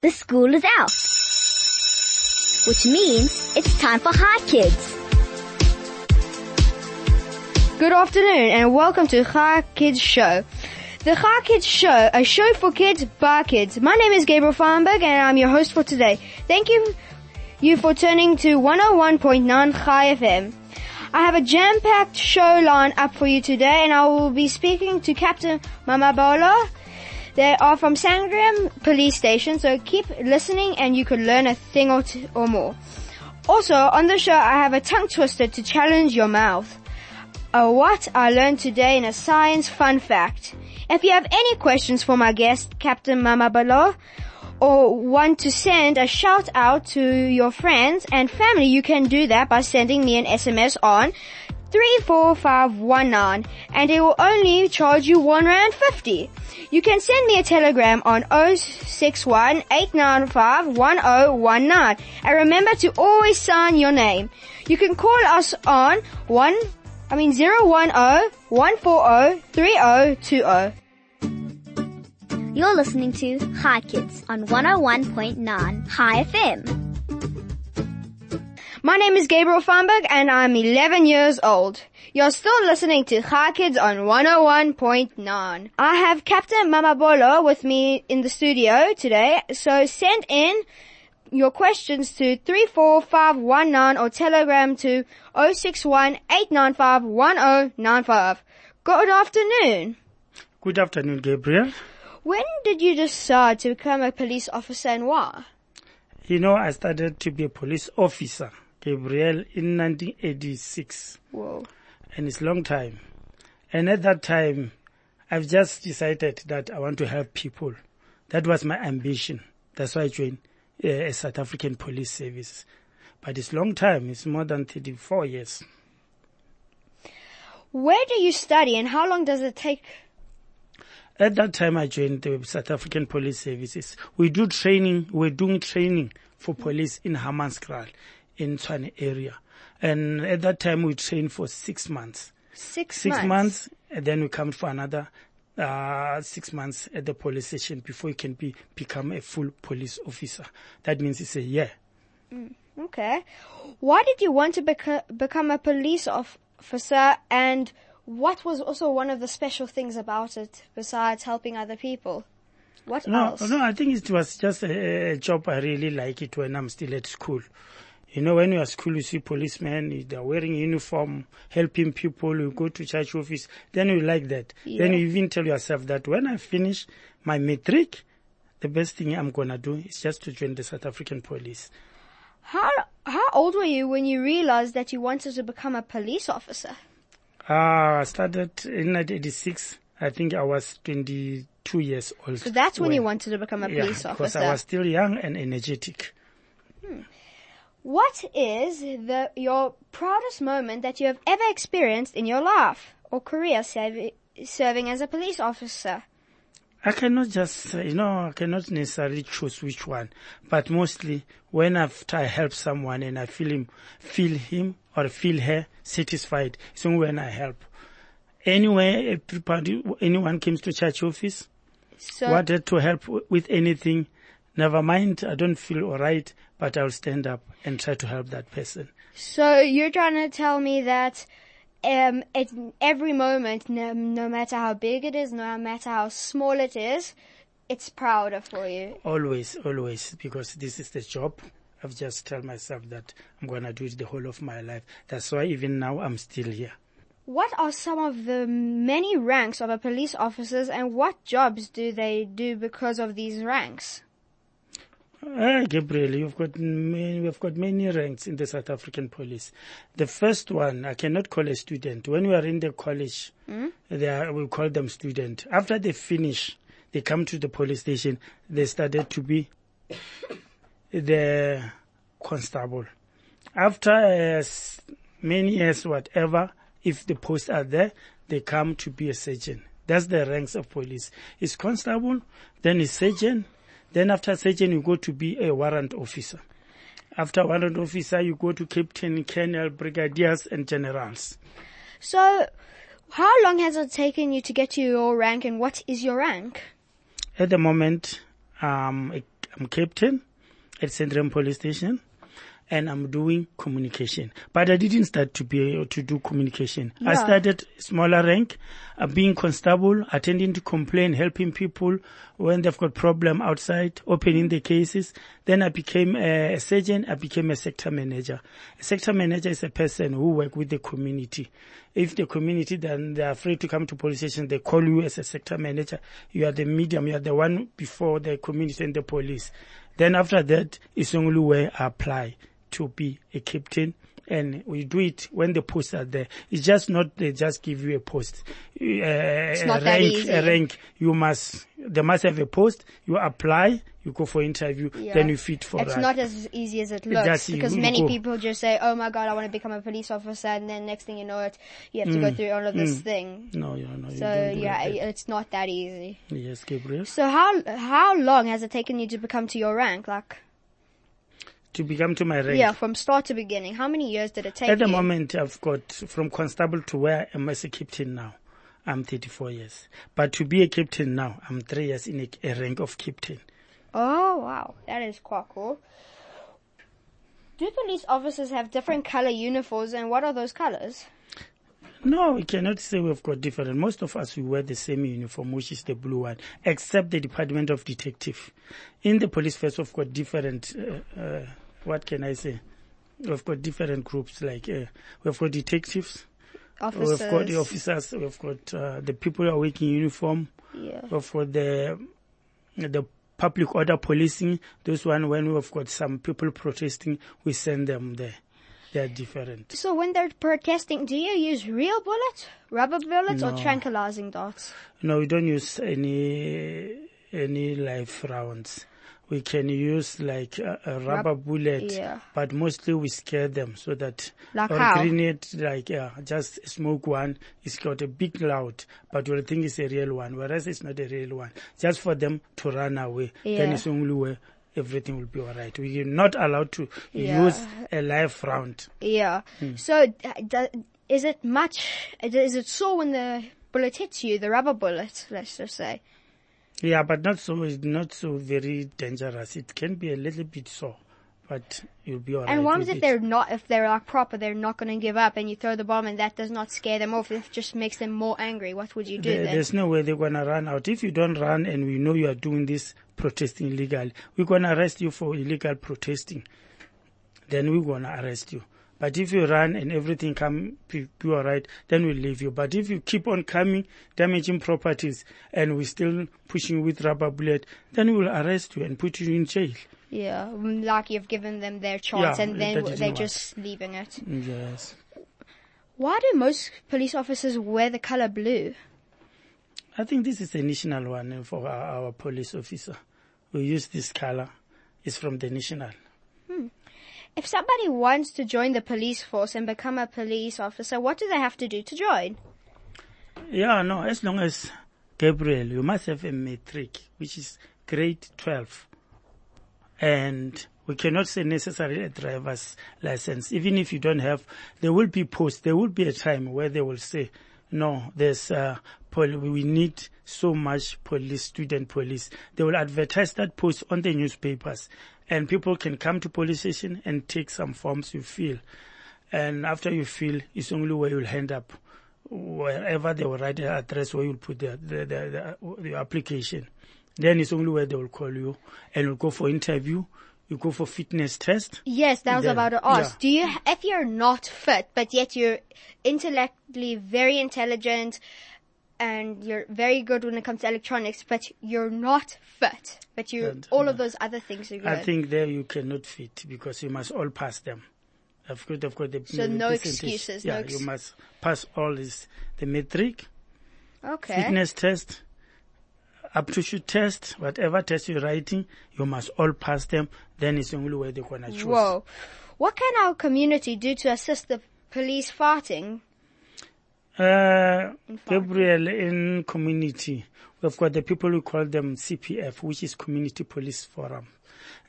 The school is out. Which means it's time for Chai Kids. Good afternoon and welcome to Chai Kids Show. The Chai Kids Show, a show for kids by kids. My name is Gabriel Farnberg and I'm your host for today. Thank you, you for turning to 101.9 Chai FM. I have a jam-packed show line up for you today and I will be speaking to Captain Mamabolo. They are from Sandringham Police Station, so keep listening and you could learn a thing or, two or more. Also, on the show I have a tongue twister to challenge your mouth. A what I learned today in a science fun fact. If you have any questions for my guest, Captain Mamabolo, or want to send a shout out to your friends and family, you can do that by sending me an SMS on 34519 and it will only charge you 1 rand 50. You can send me a telegram on 061 and remember to always sign your name. You can call us on 1 I mean 010-140-3020. You're listening to Chai Kids on 101.9 Chai FM. My name is Gabriel Farnberg and I'm 11 years old. You're still listening to Chai Kids on 101.9. I have Captain Mamabolo with me in the studio today, so send in your questions to 34519 or telegram to 061 Good afternoon. Good afternoon, Gabriel. When did you decide to become a police officer and why? You know, I started to be a police officer, Gabriel, in 1986. Whoa. And it's a long time. And at that time, I've just decided that I want to help people. That was my ambition. That's why I joined uh, a South African police service. But it's a long time. It's more than 34 years. Where do you study and how long does it take? At that time, I joined the South African police services. We do training. We're doing training for police in Hammanskraal in Tshwane area. And at that time, we trained for six months. Six, Six months. months, and then we come for another uh, six months at the police station before you can be become a full police officer. That means it's a year. Okay. Why did you want to beco- become a police officer and what was also one of the special things about it besides helping other people? What No, else? no, I think it was just a, a job. I really like it when I'm still at school. You know, when you're at school, you see policemen, they're wearing uniform, helping people, you go to charge office, then you like that. Then you even tell yourself that when I finish my matric, the best thing I'm gonna do is just to join the South African police. How, how old were you when you realized that you wanted to become a police officer? Uh, I started in 1986. I think I was 22 years old. So that's when you wanted to become a police yeah, because officer. I was still young and energetic. What is the, your proudest moment that you have ever experienced in your life or career serv- serving as a police officer? I cannot just, you know, I cannot necessarily choose which one, but mostly when after I help someone and I feel him, feel him or feel her satisfied, it's only when I help. Anyway, everybody, anyone comes to charge office, So, wanted to help with anything, never mind, I don't feel alright, but I'll stand up and try to help that person. so you're trying to tell me that um, at every moment, no, no matter how big it is, no matter how small it is, it's prouder for you. Always, always, because this is the job. I've just tell myself that I'm gonna do it the whole of my life. That's why even now I'm still here. What are some of the many ranks of a police officers and what jobs do they do because of these ranks? Ah, Gabriel, you've got many, we've got many ranks in the South African police. The first one, I cannot call a student. When we are in the college, they are, we call them student. After they finish, they come to the police station, they started to be the constable. After uh, many years, whatever, if the posts are there, they come to be a sergeant. That's the ranks of police. It's constable, then it's sergeant, then after sergeant you go to be a warrant officer. After warrant officer you go to captain, colonel, brigadiers and generals. So, how long has it taken you to get to your rank and what is your rank? At the moment, um, I'm captain at Central Police Station and I'm doing communication. But I didn't start to be able to do communication. I started smaller rank, uh, being constable, attending to complain, helping people when they've got problem outside, opening the cases. Then I became a, a sergeant. I became a sector manager. A sector manager is a person who work with the community. If the community then they're afraid to come to police station, they call you as a sector manager. You are the medium. You are the one before the community and the police. Then after that, it's only where I apply to be a captain and we do it when the posts are there. It's just not they just give you a post. Uh, a not that rank, easy. a rank. You must, they must have a post. You apply, you go for interview, Yeah. then you fit for It's that. not as easy as it looks That's- because you many go- people just say, "Oh my god, I want to become a police officer," and then next thing you know, it you have to go through all of this thing. no, you no, you So yeah, that. it's not that easy. Yes, Gabriel. So how how long has it taken you to become to your rank? Like To become to my rank. yeah, from start to beginning. How many years did it take? At the you? moment, I've got from constable to where I'm as a captain now. I'm 34 years. But to be a captain now, I'm three years in a, a rank of captain. Oh wow, that is quite cool. Do police officers have different color uniforms, and what are those colors? No, we cannot say we've got different. Most of us, we wear the same uniform, which is the blue one, except the Department of Detective. In the police force, we've got different, uh, uh, what can I say? We've got different groups, like, uh, we've got detectives, Officers. we've got the officers, we've got, uh, the people who are wearing uniform, Yeah. we've got the, the public order policing. Those one, when we've got some people protesting, we send them there. They are different. So when they're protesting, do you use real bullets, rubber bullets, or tranquilizing darts? No, we don't use any any live rounds. We can use like a, a rubber bullet, yeah. but mostly we scare them so that Like or how? grenade like yeah, just smoke one. It's got a big loud, but you'll think it's a real one, whereas it's not a real one. Just for them to run away, then Yeah. it's only everything will be alright. We are not allowed to Yeah. use a live round. Yeah. Hmm. So d- d- is it much? Is it sore when the bullet hits you, the rubber bullet? Let's just say. Yeah, but not so It's not so very dangerous. It can be a little bit sore, but you'll be alright. And with if they're not? If they're like proper, they're not going to give up, and you throw the bomb, and that does not scare them off. It just makes them more angry. What would you do There- then? there's no way they're gonna run out. If you don't run and we know you are doing this protesting illegally, we're gonna arrest you for illegal protesting. Then we're gonna arrest you. But if you run and everything come be, be alright, then we'll leave you. But if you keep on coming, damaging properties, and we're still pushing with rubber bullet, then we'll arrest you and put you in jail. Yeah, mm, like you've given them their chance, Yeah, and then they're work. just leaving it. Yes. Why do most police officers wear the color blue? I think this is a national one uh, for our, our police officer. We use this color. It's from the national. If somebody wants to join the police force and become a police officer, what do they have to do to join? Yeah, no, as long as Gabriel, you must have a matric, which is grade 12. And we cannot say necessarily a driver's license. Even if you don't have, there will be posts, there will be a time where they will say, no, there's, uh, pol- we need so much police, student police. They will advertise that post on the newspapers and people can come to police station and take some forms you fill. And after you fill, it's only where you'll hand up wherever they will write the address where you'll put the, the, the, the, the application. Then it's only where they will call you and you'll go for interview. You go for fitness test. Yes, that was Then, about to ask. yeah. Do you, if you're not fit, but yet you're intellectually very intelligent and you're very good when it comes to electronics, but you're not fit, but you And, all of those other things are good. I think there you cannot fit because you must all pass them. Of course, of course. the So the no excuses, no Yeah, ex- you must pass all this, the matric, okay. fitness test, aptitude test, whatever test you're writing, you must all pass them. Then it's the only way they're gonna choose. Whoa. What can our community do to assist the police fighting? Uh, In. Gabriel, in community, we've got the people who call them CPF, which is Community Police Forum.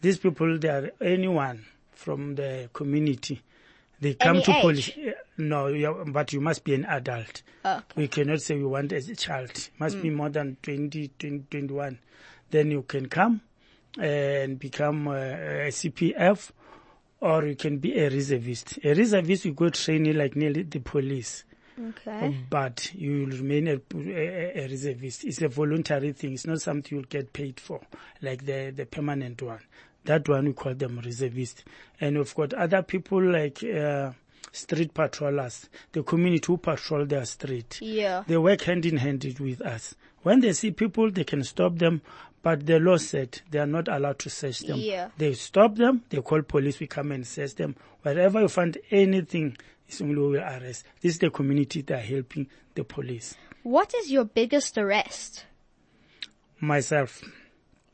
These people, they are anyone from the community. They come Any to age? police. No, you- but you must be an adult. Okay. We cannot say we want as a child. Must Hmm. be more than 20, 20, 21. Then you can come and become uh, a CPF, or you can be a reservist. A reservist, you go training like nearly the police. Okay. But you will remain a, a, a reservist. It's a voluntary thing. It's not something you'll get paid for, like the, the permanent one. That one we call them reservist. And we've got other people like uh, street patrollers, the community who patrol their street. Yeah. They work hand in hand with us. When they see people, they can stop them, but the law said they are not allowed to search them. Yeah. They stop them, they call police, we come and search them. Wherever you find anything, it's only we will arrest. This is the community that are helping the police. What is your biggest arrest? Myself,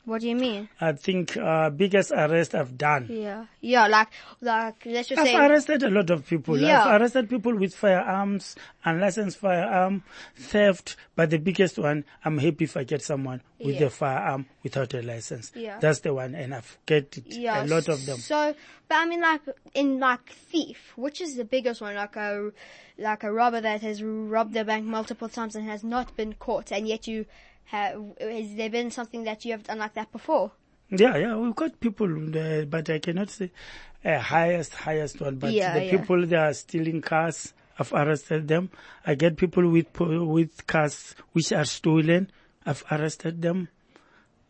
What do you mean? I think uh, biggest arrest I've done. Yeah. Yeah, like, like, let's just say I've arrested a lot of people. Yeah. I've arrested people with firearms, unlicensed firearm, theft. But the biggest one, I'm happy if I get someone with Yeah. a firearm without a license. Yeah. That's the one, and I've get it, Yeah. a lot of them. So, but I mean, like, in like thief, which is the biggest one? Like a, like a robber that has robbed the bank multiple times and has not been caught, and yet you have, has there been something that you have done like that before? Yeah, yeah, we've got people, uh, but I cannot say uh, highest, highest one. But Yeah, the yeah. people that are stealing cars, I've arrested them. I get people with with cars which are stolen. I've arrested them.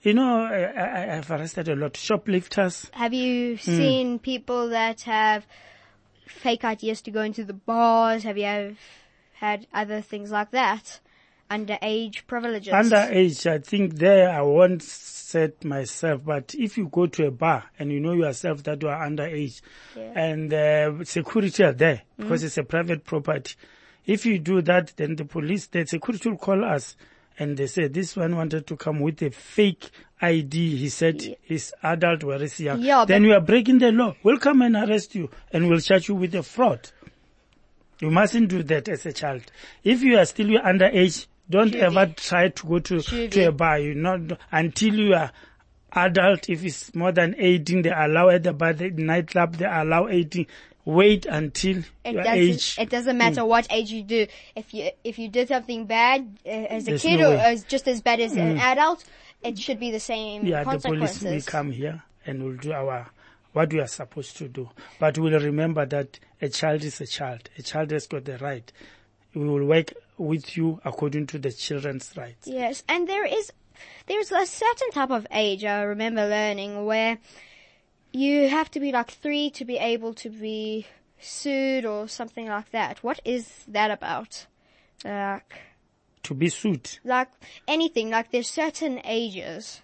You know, I, I, I've arrested a lot. Shoplifters. Have you Hmm. seen people that have fake ideas to go into the bars? Have you have had other things like that? Underage privileges? Underage, I think there I won't set myself, but if you go to a bar and you know yourself that you are underage and uh, security are there because it's a private property, if you do that, then the police, the security will call us and they say this one wanted to come with a fake ID. He said he's adult, whereas young. Yeah, then you are breaking the law. We'll come and arrest you and we'll charge you with a fraud. You mustn't do that as a child. If you are still underage, don't Should ever try to go to, to a bar. You not until you are adult. If it's more than 18, they allow at the bar, the nightclub, they allow 18. Wait until It your doesn't. age. It doesn't matter what age you do. If you if you did something bad uh, as a There's kid no or as just as bad as an adult, it should be the same yeah, the police consequences. will come here and will do our what we are supposed to do. But we'll remember that a child is a child. A child has got the right. We will work with you according to the children's rights. Yes, and there is there's a certain type of age I remember learning where you have to be like three to be able to be sued or something like that. What is that about? Like, To be sued. like anything. Like there's certain ages.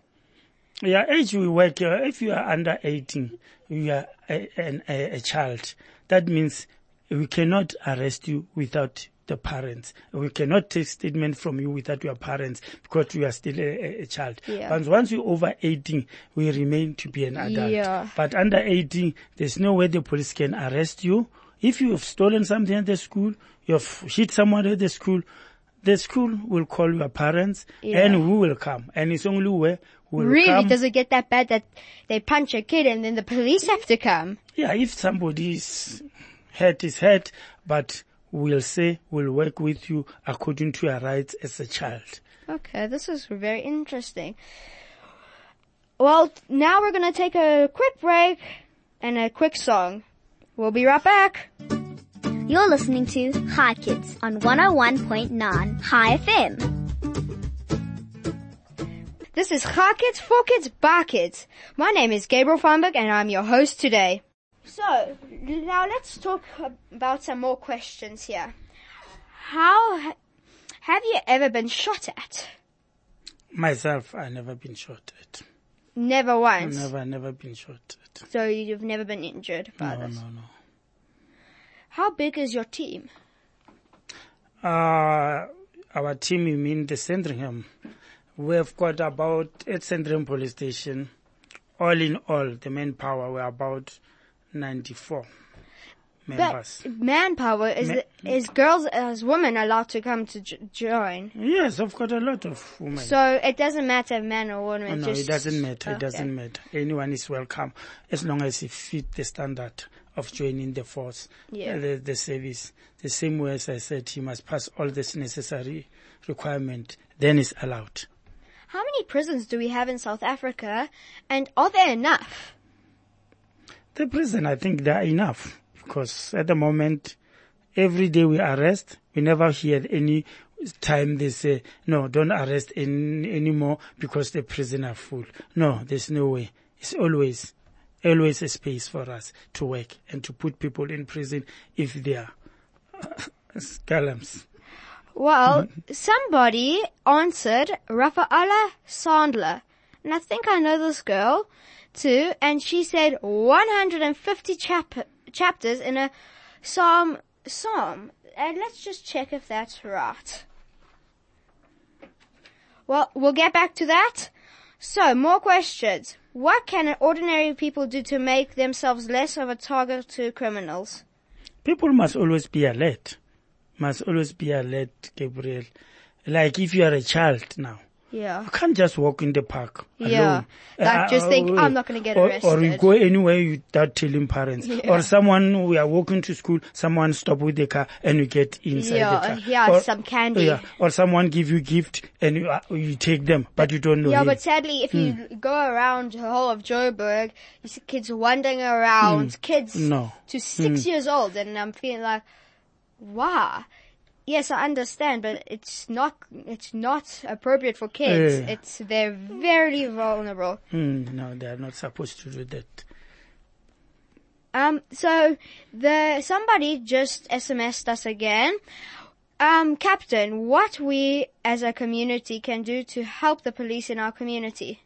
Yeah, age we work. Uh, if you are under 18, you are a, a, a child. That means we cannot arrest you without the parents. We cannot take statement from you without your parents because you are still a, a- child. Yeah. But once you're over 18, we remain to be an adult. Yeah. But under 18, there's no way the police can arrest you. If you have stolen something at the school, you have hit someone at the school, the school will call your parents Yeah. and we will come. And it's only where will Really? come. Does it get that bad that they punch a kid and then the police have to come? Yeah, if somebody's hurt, is hurt, but we'll say we'll work with you according to your rights as a child. Okay, this is very interesting. Well, now we're gonna take a quick break and a quick song. We'll be right back. You're listening to Chai Kids on 101.9 Chai FM. This is Chai Kids, For Kids, Bar Kids. My name is Gabriel Feinberg and I'm your host today. So, now let's talk about some more questions here. How, ha- have you ever been shot at? Myself, I never been shot at. Never once. Never, never been shot at. So you've never been injured by No, this. no, no. How big is your team? Uh, our team, you mean the Sandringham. We've got about at Sandringham police station, all in all, the manpower were about 94 members. But manpower is Ma- is girls as women allowed to come to j- join? yes, I've got a lot of women. So it doesn't matter if man or woman. Oh, no, it doesn't matter. It doesn't matter. Anyone is welcome as long as he fit the standard of joining the force, Yeah. uh, the, the service. The same way as I said, he must pass all this necessary requirement. Then is allowed. how many prisons do we have in South Africa and are there enough? The prison, I think there are enough because at the moment, every day we arrest, we never hear any time they say, no, don't arrest any, anymore because the prison are full. No, there's no way. It's always, always a space for us to work and to put people in prison if they are uh. Well, somebody answered Rafaela Sandler. And I think I know this girl too. And she said 150 chap- chapters in a psalm, psalm. And let's just check if that's right. Well, we'll get back to that. So, more questions. What can ordinary people do to make themselves less of a target to criminals? People must always be alert. Must always be alert, Gabriel. Like if you are a child now, Yeah. you can't just walk in the park alone. Yeah. Like, just think, or- "I'm not gonna get or- Or you go anywhere without telling parents. Yeah. Or someone, we are walking to school, someone stop with the car and you get inside Yeah, the car. here's or, some candy. Yeah. Or someone give you gift and you, uh, you take them, but you don't know Yeah, him. but sadly, if you Hmm. go around the whole of Joburg, you see kids wandering around, kids Hmm. No. to six years old, and I'm feeling like, wow. Yes, I understand, but it's not, it's not appropriate for kids. Yeah. It's, they're very vulnerable. Hmm, no, they are not supposed to do that. Um, so the, somebody just SMSed us again. Um, Captain, what we as a community can do to help the police in our community?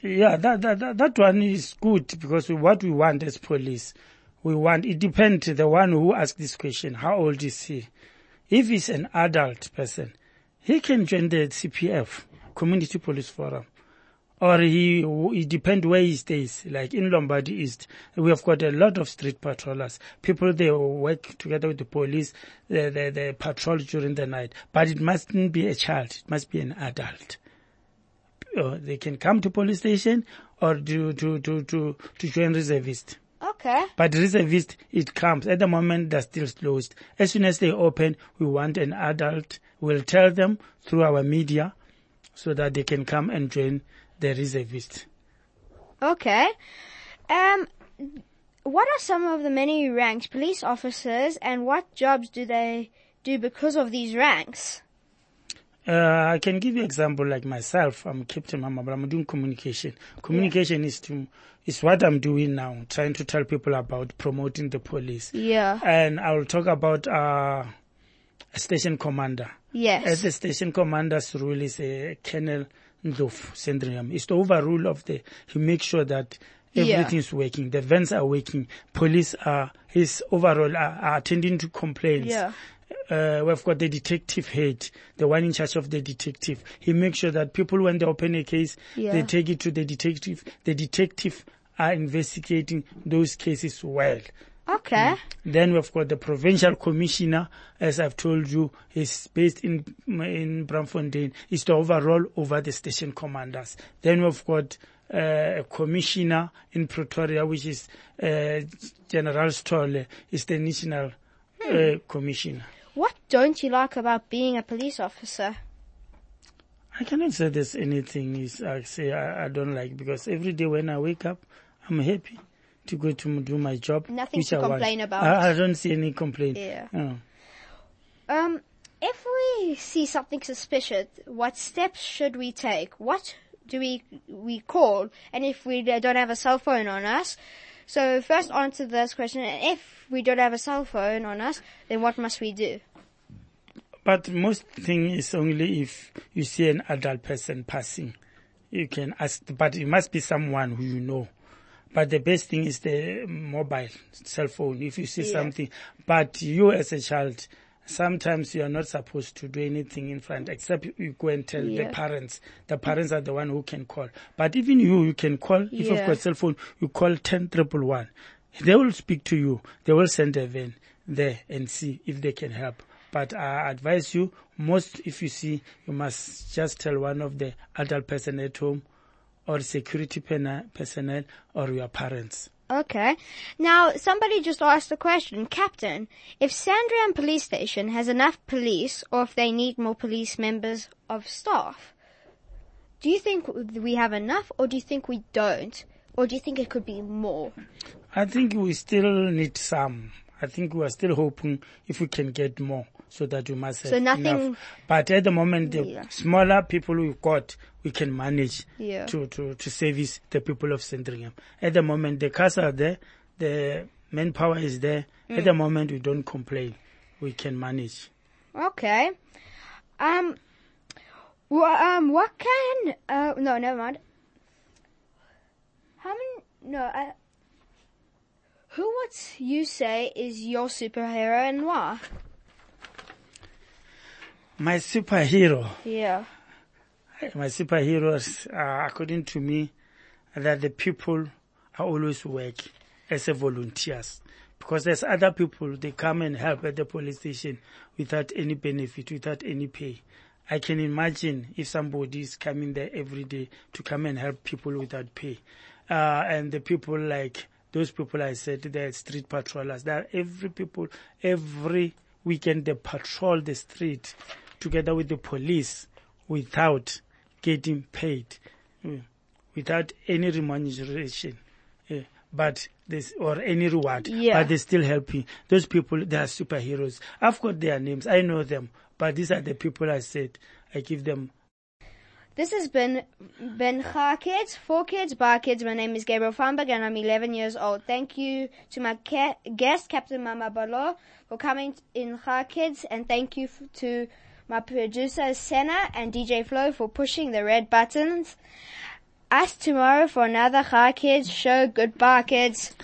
Yeah, that, that, that, that one is good because what we want as police, we want, it depends, the one who asked this question, how old is he? If he's an adult person, he can join the CPF, Community Police Forum. Or he, it depends where he stays. Like in Lombardy East, we have got a lot of street patrollers. People, they work together with the police, they, they, they patrol during the night. But it mustn't be a child, it must be an adult or they can come to police station or to to to to to join reservist. Okay. But reservist, it comes at the moment they're still closed. As soon as they open, we want an adult. We'll tell them through our media so that they can come and join the reservist. Okay. Um, what are some of the many ranks police officers and what jobs do they do because of these ranks? Uh, I can give you example like myself. I'm Captain Mama, but I'm doing communication. Communication is to is what I'm doing now, trying to tell people about promoting the police. Yeah. And I'll talk about uh, a station commander. Yes. As the station commander's rule is a Colonel Ndlovu syndrome. It's the overrule of the, he makes sure that Yeah. everything's working. The vents are working. Police are, his overall are, are attending to complaints. Yeah. Uh, we've got the detective head, the one in charge of the detective. He makes sure that people, when they open a case, Yeah. they take it to the detective. The detective are investigating those cases well. Okay. Then we've got the provincial commissioner, as I've told you, is based in in Braamfontein. Is the overall over the station commanders. Then we've got uh, a commissioner in Pretoria, which is uh, General Sitole, is the national uh, commissioner. What don't you like about being a police officer? I cannot say there's anything is I say I, I don't like because every day when I wake up, I'm happy to go to do my job. Nothing to I complain about. I, I don't see any complaint. Yeah. Oh. Um, if we see something suspicious, what steps should we take? What do we we call? And if we don't have a cell phone on us, so first answer this question. And if we don't have a cell phone on us, then what must we do? But most thing is only if you see an adult person passing, you can ask. But it must be someone who you know. But the best thing is the mobile cell phone. If you see Yeah. something, but you as a child, sometimes you are not supposed to do anything in front except you go and tell Yeah. the parents. The parents are the one who can call. But even you, you can call. If you've got cell phone, you call ten triple one. They will speak to you. They will send a van there and see if they can help. But I advise you, most if you see, you must just tell one of the adult person at home or security personnel or your parents. Okay. Now, somebody just asked the question, Captain, if Sandringham Police Station has enough police or if they need more police members of staff. do you think we have enough or do you think we don't? Or do you think it could be more? I think we still need some. I think we are still hoping if we can get more so that we must have nothing- enough. But at the moment, the Yeah. smaller people we've got, we can manage Yeah. to, to, to service the people of Sandringham. At the moment, the cars are there, the manpower is there. At Mm. the moment, we don't complain. We can manage. Okay. Um, um, what can, uh, no, never mind. How many, no, uh, who would you say is your superhero and why? My superhero, Yeah. my superheroes, uh, according to me, that the people are always work as a volunteers. Because there's other people, they come and help at the police station without any benefit, without any pay. I can imagine if somebody is coming there every day to come and help people without pay. Uh, and the people like, those people I said, they're street patrollers. That every people, every weekend they patrol the street together with the police without getting paid, mm, without any remuneration, but this or any reward. Yeah. But they're still helping. Those people, they are superheroes. I've got their names. I know them. But these are the people I said. I give them This has been Ben Kids, for kids, by kids. My name is Gabriel Farnberg and I'm 11 years old. Thank you to my ca- guest, Captain Mamabolo, for coming in Chai Kids and thank you f- to my producer, Senna and DJ Flo for pushing the red buttons. Us tomorrow for another Chai Kids show. Goodbye, kids.